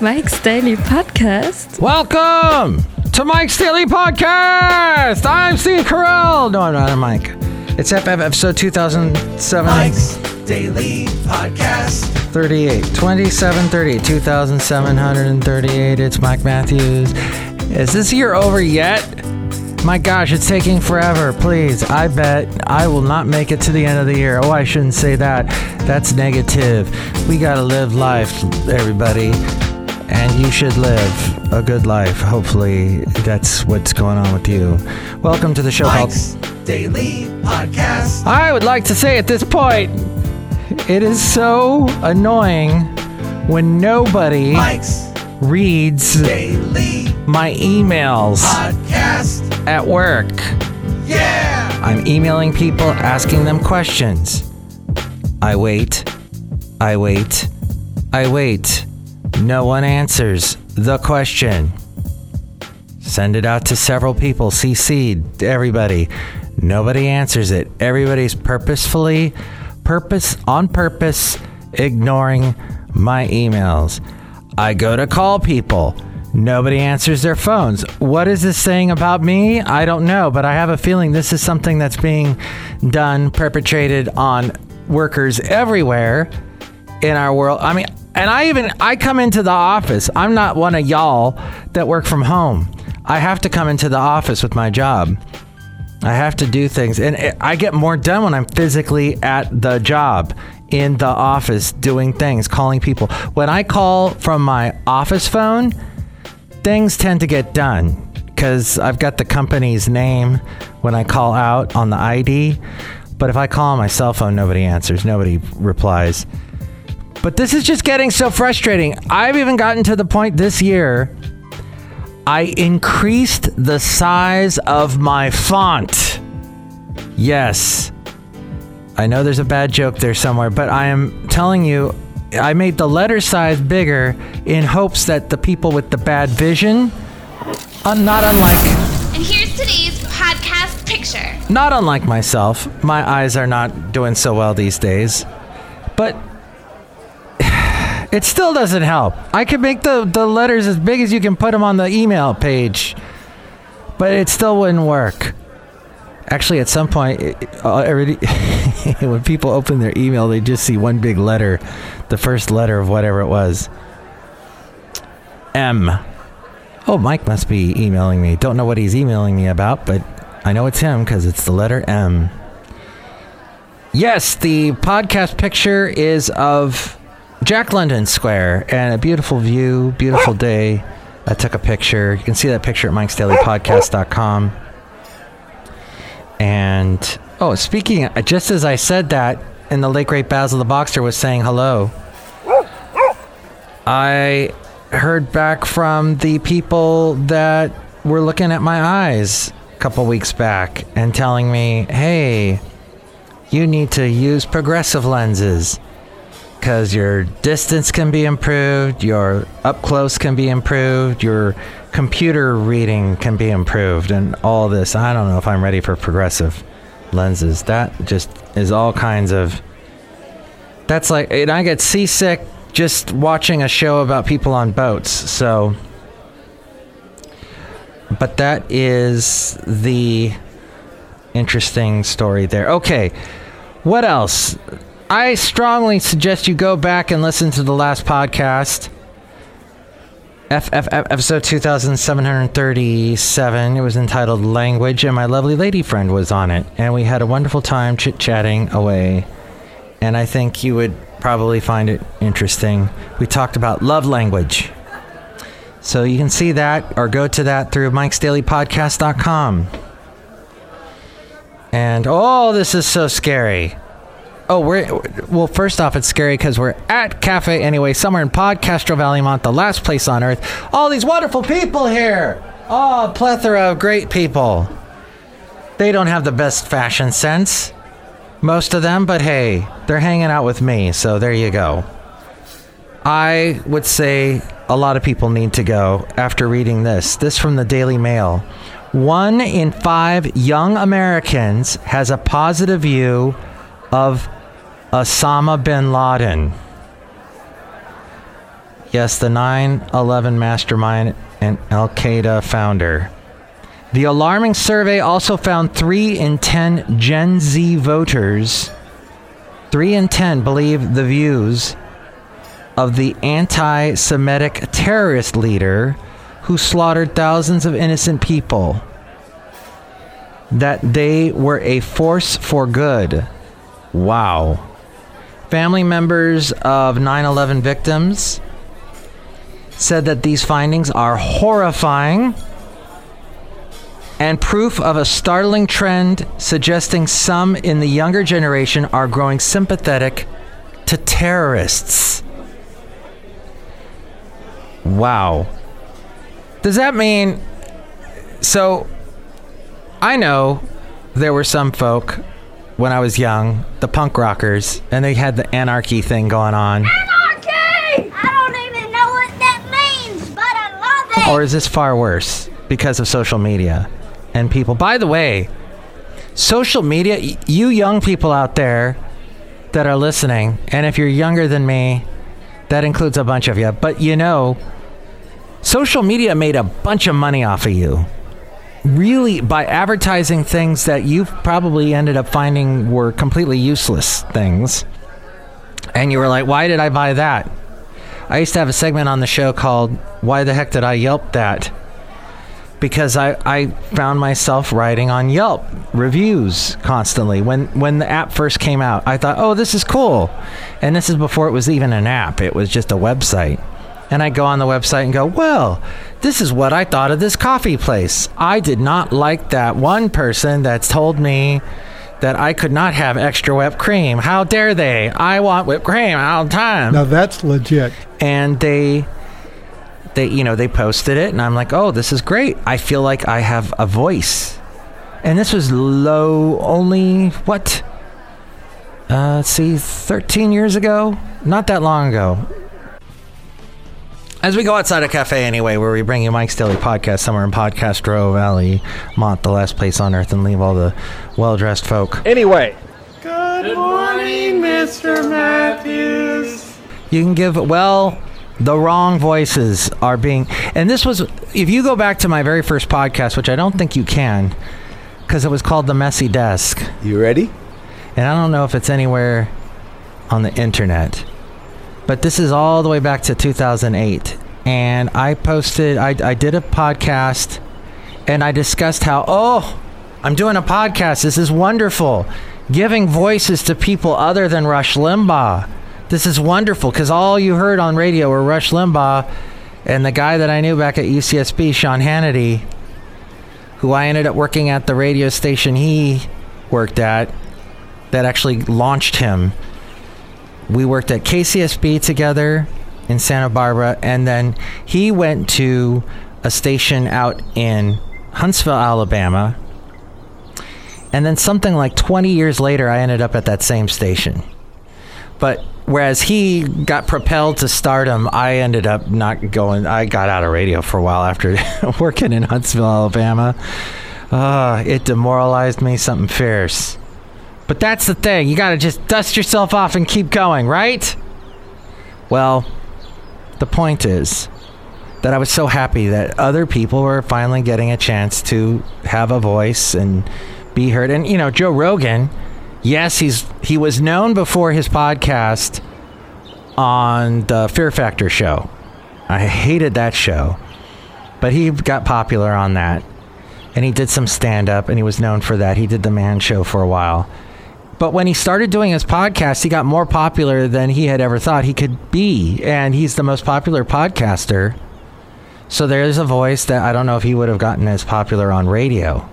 Mike's Daily Podcast. Welcome to Mike's Daily Podcast. I'm Steve Carell. No, I'm not. I'm Mike. It's FF episode 2007. Mike's Daily Podcast. 38, 27, 38, 2,738. It's Mike Matthews. Is this year over yet? My gosh, it's taking forever. Please, I bet I will not make it to the end of the year. Oh, I shouldn't say that. That's negative. We gotta live life, everybody. And you should live a good life. Hopefully, that's what's going on with you. Welcome to the show Mike's called Daily Podcast. I would like to say at this point, it is so annoying when nobody Mike's reads Daily my emails Podcast. At work. Yeah! I'm emailing people asking them questions. I wait, I wait, I wait. No one answers the question. Send it out to several people, CC'd everybody. Nobody answers it. Everybody's purposefully, purpose on purpose, ignoring my emails. I go to call people. Nobody answers their phones. What is this saying about me? I don't know, but I have a feeling this is something that's being done, perpetrated on workers everywhere in our world. I mean, and I even I come into the office. I'm not one of y'all that work from home. I have to come into the office with my job. I have to do things, and I get more done when I'm physically at the job in the office doing things, calling people. When I call from my office phone, things tend to get done because I've got the company's name when I call out on the ID. But if I call on my cell phone, nobody answers, nobody replies. But this is just getting so frustrating. I've even gotten to the point this year. I increased the size of my font. Yes. I know there's a bad joke there somewhere, but I am telling you, I made the letter size bigger in hopes that the people with the bad vision, uh, not unlike And here's today's podcast picture. not unlike myself, my eyes are not doing so well these days. But it still doesn't help. I can make the, the letters as big as you can put them on the email page, but it still wouldn't work. Actually, at some point, it, uh, already, when people open their email, they just see one big letter, the first letter of whatever it was. M. Oh, Mike must be emailing me. Don't know what he's emailing me about, but I know it's him because it's the letter M. Yes, the podcast picture is of Jack London Square and a beautiful view, beautiful day. I took a picture. You can see that picture at mikesdailypodcast.com. And oh, speaking, just as I said that, and the late great Basil the Boxer was saying hello, I heard back from the people that were looking at my eyes a couple weeks back and telling me, hey, you need to use progressive lenses because your distance can be improved, your up close can be improved, your computer reading can be improved, and all this. I don't know if I'm ready for progressive lenses. That just is all kinds of. That's like, and I get seasick just watching a show about people on boats. So, but that is the interesting story there. Okay, what else? I strongly suggest you go back and listen to the last podcast. FF episode 2737. It was entitled Language, and my lovely lady friend was on it. And we had a wonderful time chit chatting away. And I think you would probably find it interesting. We talked about love language. So you can see that or go to that through mikesdailypodcast.com. And oh, this is so scary. Oh, we're well. First off, it's scary because we're at Cafe Anyway, somewhere in Podcastro Valleymont, the last place on earth. All these wonderful people here. Oh, plethora of great people. They don't have the best fashion sense, most of them, but hey, they're hanging out with me, so there you go. I would say a lot of people need to go after reading this. This from the Daily Mail. One in five young Americans has a positive view of Osama bin Laden. Yes, the 9 11 mastermind and Al Qaeda founder. The alarming survey also found 3 in 10 Gen Z voters, 3 in 10 believe the views of the anti Semitic terrorist leader who slaughtered thousands of innocent people. That they were a force for good. Wow. Family members of 9 11 victims said that these findings are horrifying and proof of a startling trend suggesting some in the younger generation are growing sympathetic to terrorists. Wow. Does that mean so I know there were some folk when I was young, the punk rockers, and they had the anarchy thing going on. Anarchy! I don't even know what that means, but I love it. Or is this far worse because of social media and people? By the way, social media, you young people out there that are listening, and if you're younger than me, that includes a bunch of you, but you know, social media made a bunch of money off of you. Really, by advertising things that you probably ended up finding were completely useless things. And you were like, why did I buy that? I used to have a segment on the show called Why the Heck Did I Yelp That? Because I, I found myself writing on Yelp reviews constantly. When when the app first came out, I thought, oh, this is cool. And this is before it was even an app, it was just a website. And I go on the website and go, well, this is what I thought of this coffee place. I did not like that one person that told me that I could not have extra whipped cream. How dare they? I want whipped cream all the time Now that's legit. and they they you know they posted it and i'm like oh this is great i feel like i have a voice and this was low only what uh let's see 13 years ago not that long ago as we go outside a cafe anyway, where we bring you Mike's Daily Podcast somewhere in Podcast Row Valley, Mont, the last place on earth, and leave all the well dressed folk. Anyway, Good morning, Mr. Matthews. You can give well the wrong voices are being and this was if you go back to my very first podcast which I don't think you can cuz it was called The Messy Desk you ready? and I don't know if it's anywhere on the internet but this is all the way back to 2008 and I posted I I did a podcast and I discussed how oh I'm doing a podcast. This is wonderful. Giving voices to people other than Rush Limbaugh. This is wonderful because all you heard on radio were Rush Limbaugh and the guy that I knew back at UCSB, Sean Hannity, who I ended up working at the radio station he worked at that actually launched him. We worked at KCSB together in Santa Barbara, and then he went to a station out in Huntsville, Alabama. And then something like 20 years later, I ended up at that same station. But whereas he got propelled to stardom, I ended up not going. I got out of radio for a while after working in Huntsville, Alabama. Uh, it demoralized me something fierce. But that's the thing. You got to just dust yourself off and keep going, right? Well, the point is that I was so happy that other people were finally getting a chance to have a voice and be heard. And you know, Joe Rogan, yes, he's he was known before his podcast on the Fear Factor show. I hated that show, but he got popular on that. And he did some stand up and he was known for that. He did the man show for a while. But when he started doing his podcast, he got more popular than he had ever thought he could be. And he's the most popular podcaster. So there's a voice that I don't know if he would have gotten as popular on radio.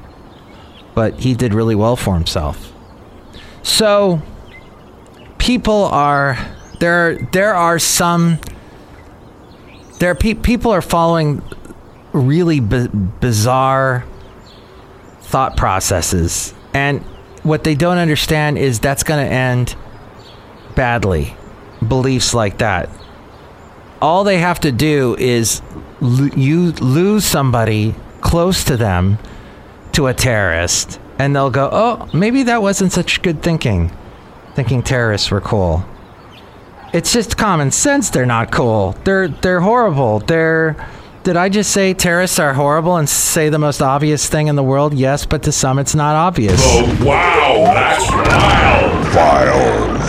But he did really well for himself. So people are there there are some there are pe- people are following really bi- bizarre thought processes and what they don't understand is that's going to end badly beliefs like that all they have to do is lo- you lose somebody close to them to a terrorist and they'll go oh maybe that wasn't such good thinking thinking terrorists were cool It's just common sense. They're not cool. They're they're horrible. They're. Did I just say terrorists are horrible and say the most obvious thing in the world? Yes, but to some it's not obvious. Oh, wow, that's wild.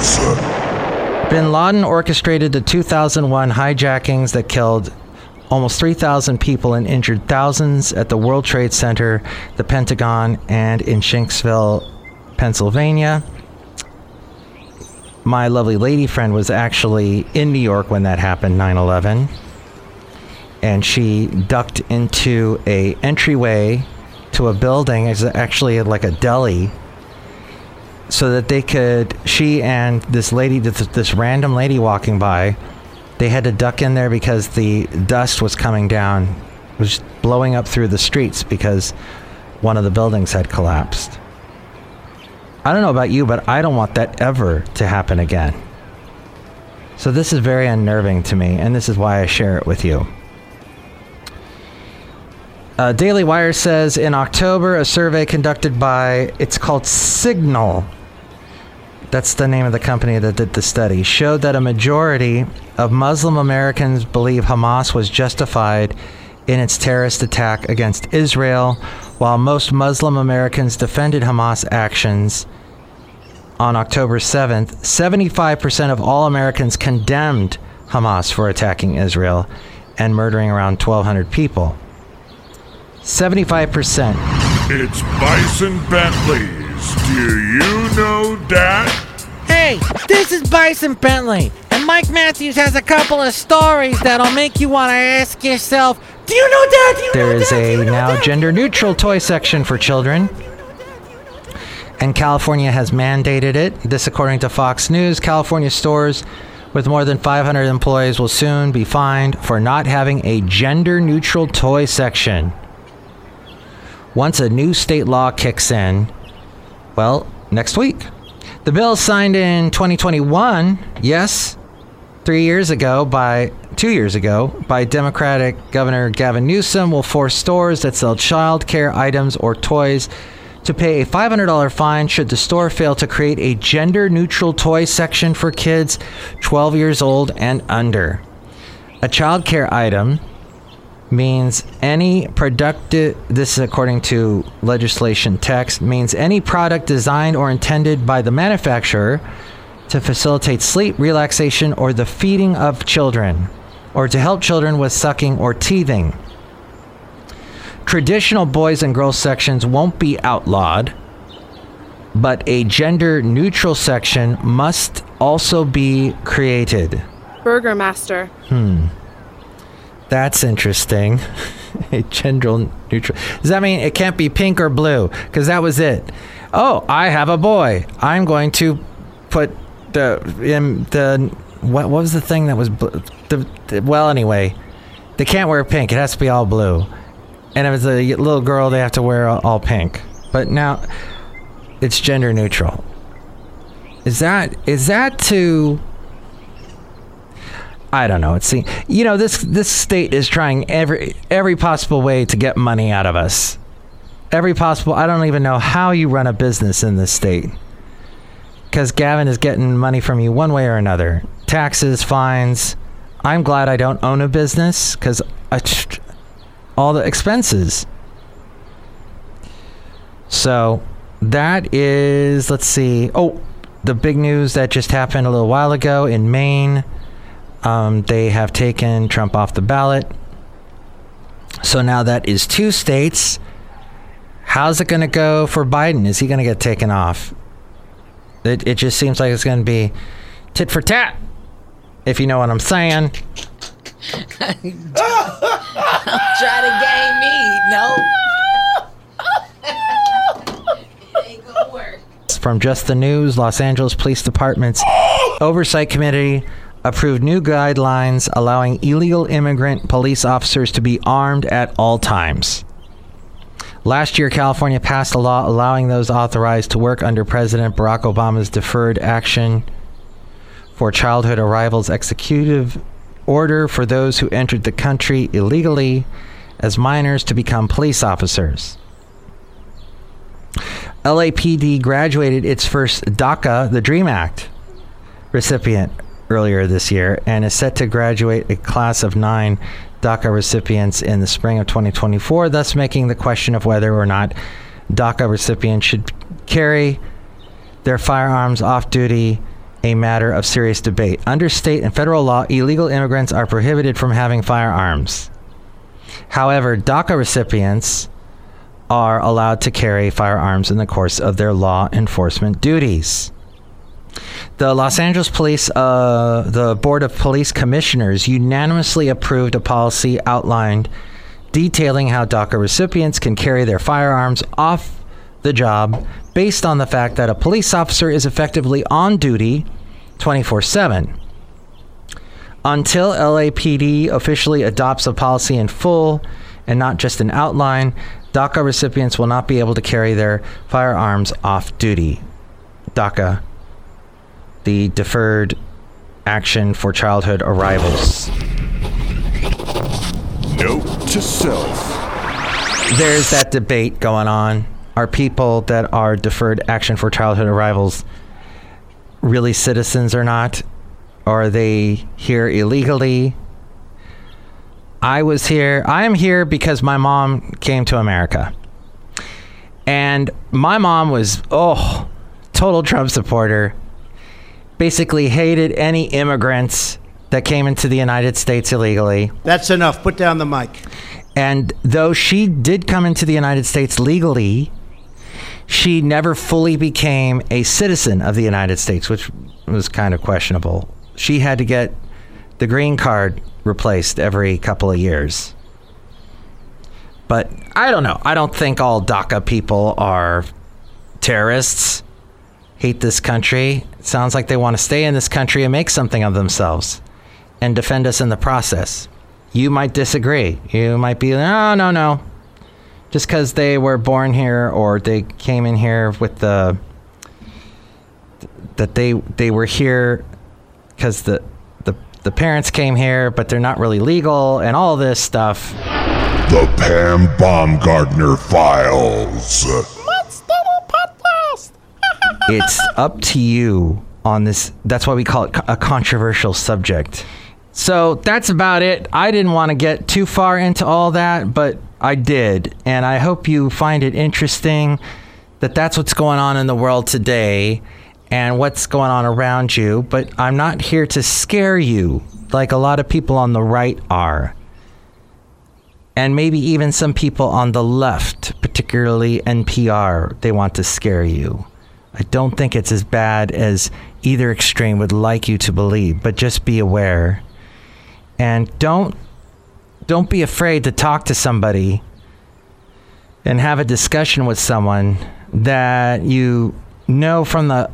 Bin Laden orchestrated the 2001 hijackings that killed almost 3,000 people and injured thousands at the World Trade Center, the Pentagon, and in Shanksville, Pennsylvania. My lovely lady friend was actually in New York when that happened, 9 11. And she ducked into a entryway to a building. It's actually like a deli so that they could she and this lady this, this random lady walking by they had to duck in there because the dust was coming down was blowing up through the streets because one of the buildings had collapsed i don't know about you but i don't want that ever to happen again so this is very unnerving to me and this is why i share it with you uh, Daily Wire says in October, a survey conducted by, it's called Signal, that's the name of the company that did the study, showed that a majority of Muslim Americans believe Hamas was justified in its terrorist attack against Israel, while most Muslim Americans defended Hamas actions. On October 7th, 75% of all Americans condemned Hamas for attacking Israel and murdering around 1,200 people. 75%. It's Bison Bentleys. Do you know that? Hey, this is Bison Bentley, and Mike Matthews has a couple of stories that'll make you want to ask yourself, Do you know that? Do you there is a now gender neutral toy section for children. And California has mandated it. This, according to Fox News, California stores with more than 500 employees will soon be fined for not having a gender neutral toy section. Once a new state law kicks in, well, next week. The bill signed in 2021, yes, three years ago by two years ago by Democratic Governor Gavin Newsom will force stores that sell child care items or toys to pay a $500 fine should the store fail to create a gender neutral toy section for kids 12 years old and under. A child care item means any productive this is according to legislation text means any product designed or intended by the manufacturer to facilitate sleep relaxation or the feeding of children or to help children with sucking or teething. Traditional boys and girls sections won't be outlawed but a gender neutral section must also be created. Burger Master. Hmm. That's interesting. a gender neutral. Does that mean it can't be pink or blue? Because that was it. Oh, I have a boy. I'm going to put the in the what, what was the thing that was bl- the, the well anyway. They can't wear pink. It has to be all blue. And if it's a little girl, they have to wear all, all pink. But now it's gender neutral. Is that is that to I don't know. It's the, you know this this state is trying every every possible way to get money out of us. Every possible. I don't even know how you run a business in this state. Because Gavin is getting money from you one way or another. Taxes, fines. I'm glad I don't own a business because all the expenses. So that is. Let's see. Oh, the big news that just happened a little while ago in Maine. Um, they have taken Trump off the ballot. So now that is two states. How's it going to go for Biden? Is he going to get taken off? It, it just seems like it's going to be tit for tat, if you know what I'm saying. Try to game me. No. it ain't gonna work. From Just the News, Los Angeles Police Department's Oversight Committee approved new guidelines allowing illegal immigrant police officers to be armed at all times. Last year, California passed a law allowing those authorized to work under President Barack Obama's Deferred Action for Childhood Arrivals executive order for those who entered the country illegally as minors to become police officers. LAPD graduated its first DACA, the Dream Act, recipient earlier this year and is set to graduate a class of nine DACA recipients in the spring of 2024, thus making the question of whether or not DACA recipients should carry their firearms off duty a matter of serious debate. Under state and federal law, illegal immigrants are prohibited from having firearms. However, DACA recipients are allowed to carry firearms in the course of their law enforcement duties. The Los Angeles Police, uh, the Board of Police Commissioners, unanimously approved a policy outlined detailing how DACA recipients can carry their firearms off the job based on the fact that a police officer is effectively on duty 24 7. Until LAPD officially adopts a policy in full and not just an outline, DACA recipients will not be able to carry their firearms off duty. DACA, the Deferred Action for Childhood Arrivals. Note to self. There's that debate going on. Are people that are deferred action for childhood arrivals really citizens or not? Are they here illegally? I was here. I am here because my mom came to America. And my mom was, oh, total Trump supporter. Basically hated any immigrants that came into the United States illegally. That's enough. Put down the mic. And though she did come into the United States legally, she never fully became a citizen of the United States, which was kind of questionable. She had to get the green card replaced every couple of years. But I don't know. I don't think all DACA people are terrorists, hate this country. Sounds like they want to stay in this country and make something of themselves and defend us in the process. You might disagree. You might be, no, no, no. Just because they were born here or they came in here with the that they they were here because the, the the parents came here, but they're not really legal and all this stuff. The Pam Baumgartner Files. It's up to you on this. That's why we call it a controversial subject. So that's about it. I didn't want to get too far into all that, but I did. And I hope you find it interesting that that's what's going on in the world today and what's going on around you. But I'm not here to scare you like a lot of people on the right are. And maybe even some people on the left, particularly NPR, they want to scare you. I don't think it's as bad as either extreme would like you to believe, but just be aware. And don't don't be afraid to talk to somebody and have a discussion with someone that you know from the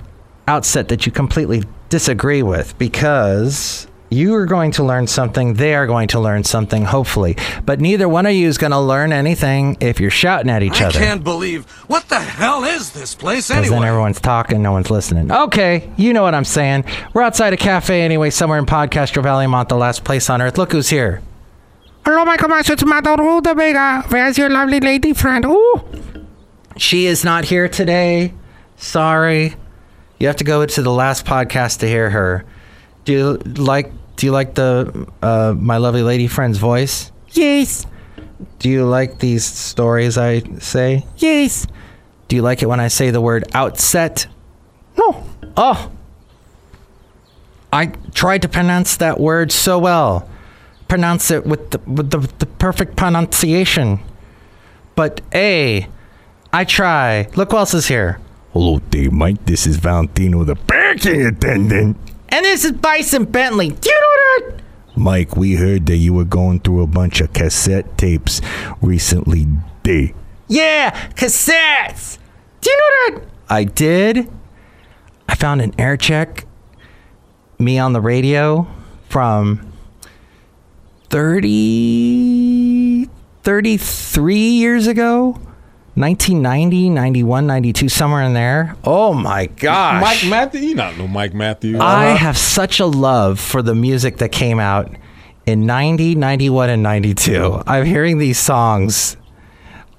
outset that you completely disagree with because you are going to learn something, they are going to learn something, hopefully. But neither one of you is going to learn anything if you're shouting at each I other. I can't believe. What the hell is this place anyway? Because then everyone's talking, no one's listening. Okay, you know what I'm saying. We're outside a cafe anyway, somewhere in Podcastro Valley, Mont, the last place on earth. Look who's here. Hello, my commander. It's Madame Rootabega. Where's your lovely lady friend? Ooh. She is not here today. Sorry. You have to go to the last podcast to hear her. Do you like do you like the uh, my lovely lady friend's voice? Yes. Do you like these stories I say? Yes. Do you like it when I say the word outset? No. Oh. I tried to pronounce that word so well. Pronounce it with the with the, the perfect pronunciation. But A, I try. Look who else is here. Hello there, Mike. This is Valentino, the parking attendant. And this is Bison Bentley. Do you know that? Mike, we heard that you were going through a bunch of cassette tapes recently. Day. Yeah, cassettes. Do you know that? I did. I found an air check. Me on the radio from 30, 33 years ago. 1990, 91, 92, somewhere in there. Oh my gosh. Mike Matthews? You not know Mike Matthews. I uh-huh. have such a love for the music that came out in 90, 91, and 92. I'm hearing these songs,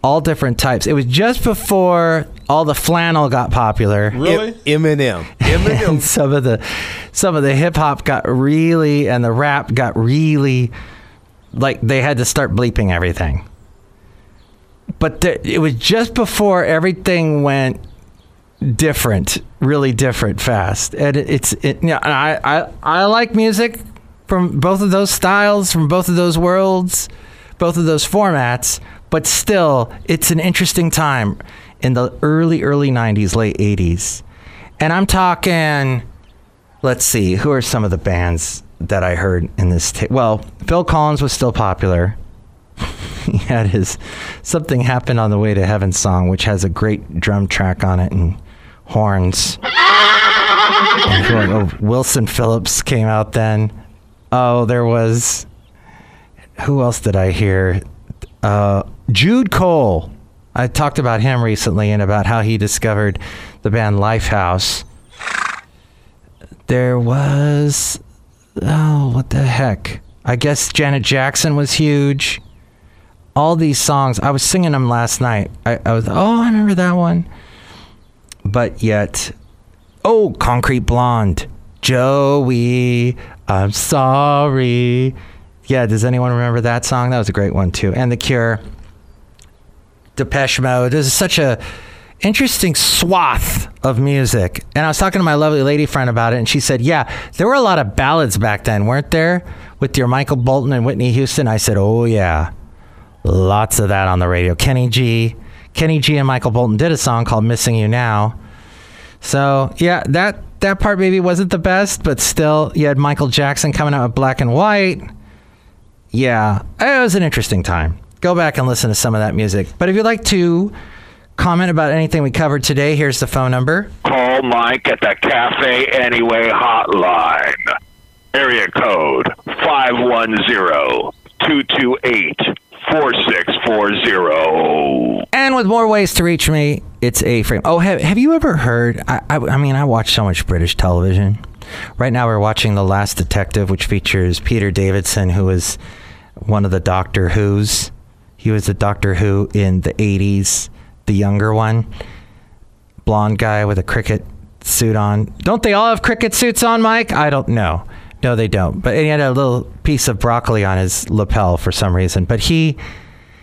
all different types. It was just before all the flannel got popular. Really? Eminem. and some of the some of the hip hop got really and the rap got really like they had to start bleeping everything. But the, it was just before everything went different, really different, fast. And it, it's it. You know, I, I I like music from both of those styles, from both of those worlds, both of those formats. But still, it's an interesting time in the early early '90s, late '80s, and I'm talking. Let's see, who are some of the bands that I heard in this? Well, Phil Collins was still popular. He had his "Something Happened on the Way to Heaven" song, which has a great drum track on it and horns. And oh, Wilson Phillips came out then. Oh, there was. Who else did I hear? Uh, Jude Cole. I talked about him recently and about how he discovered the band Lifehouse. There was. Oh, what the heck? I guess Janet Jackson was huge. All these songs, I was singing them last night. I, I was, oh, I remember that one. But yet, oh, Concrete Blonde. Joey, I'm sorry. Yeah, does anyone remember that song? That was a great one too. And The Cure. Depeche Mode. There's such a interesting swath of music. And I was talking to my lovely lady friend about it, and she said, "Yeah, there were a lot of ballads back then, weren't there? With your Michael Bolton and Whitney Houston." I said, "Oh yeah, lots of that on the radio." Kenny G, Kenny G, and Michael Bolton did a song called "Missing You Now." So yeah, that that part maybe wasn't the best, but still, you had Michael Jackson coming out with Black and White. Yeah, it was an interesting time. Go back and listen to some of that music. But if you'd like to comment about anything we covered today, here's the phone number. Call Mike at the Cafe Anyway hotline. Area code 510-228-4640. And with more ways to reach me, it's A Frame. Oh, have, have you ever heard? I, I, I mean, I watch so much British television. Right now, we're watching The Last Detective, which features Peter Davison, who was one of the Doctor Who's. He was the Doctor Who in the 80s, the younger one. Blonde guy with a cricket suit on. Don't they all have cricket suits on, Mike? I don't know. No, they don't. But he had a little piece of broccoli on his lapel for some reason. But he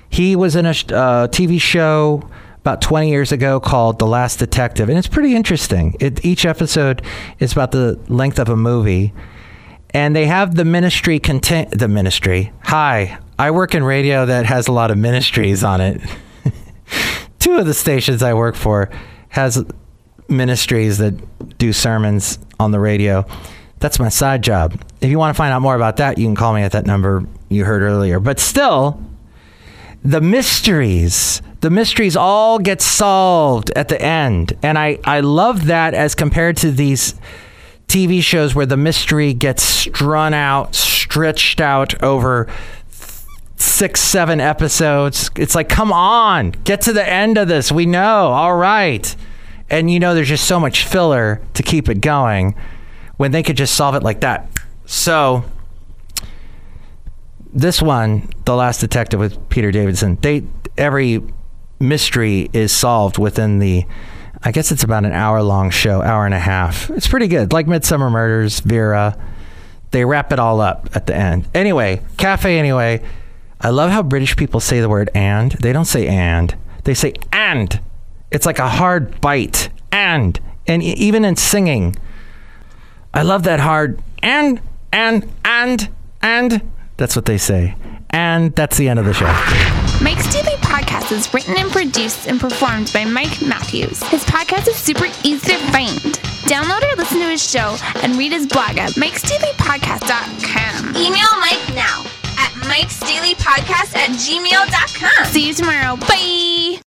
he was in a uh, TV show about 20 years ago called The Last Detective, and it's pretty interesting. It, each episode is about the length of a movie, and they have the ministry content. The ministry. Hi, I work in radio that has a lot of ministries on it. Two of the stations I work for has ministries that do sermons on the radio. That's my side job. If you want to find out more about that, you can call me at that number you heard earlier. But still, the mysteries the mysteries all get solved at the end. And i i love that as compared to these tv shows where the mystery gets strung out stretched out over six seven episodes. It's like come on get to the end of this. We know. All right. And you know there's just so much filler to keep it going when they could just solve it like that so this one, The Last Detective with Peter Davison, they every mystery is solved within the I guess it's about an hour long show, hour and a half. It's pretty good. Like Midsomer Murders, Vera. They wrap it all up at the end. Anyway, cafe anyway. I love how British people say the word and. They don't say and. They say and. It's like a hard bite. And. And even in singing, I love that hard and and and and that's what they say. And that's the end of the show. Mike's Daily Podcast is written and produced and performed by Mike Matthews. His podcast is super easy to find. Download or listen to his show and read his blog at mikesdailypodcast.com. Email Mike now at mikesdailypodcast at gmail.com. See you tomorrow. Bye.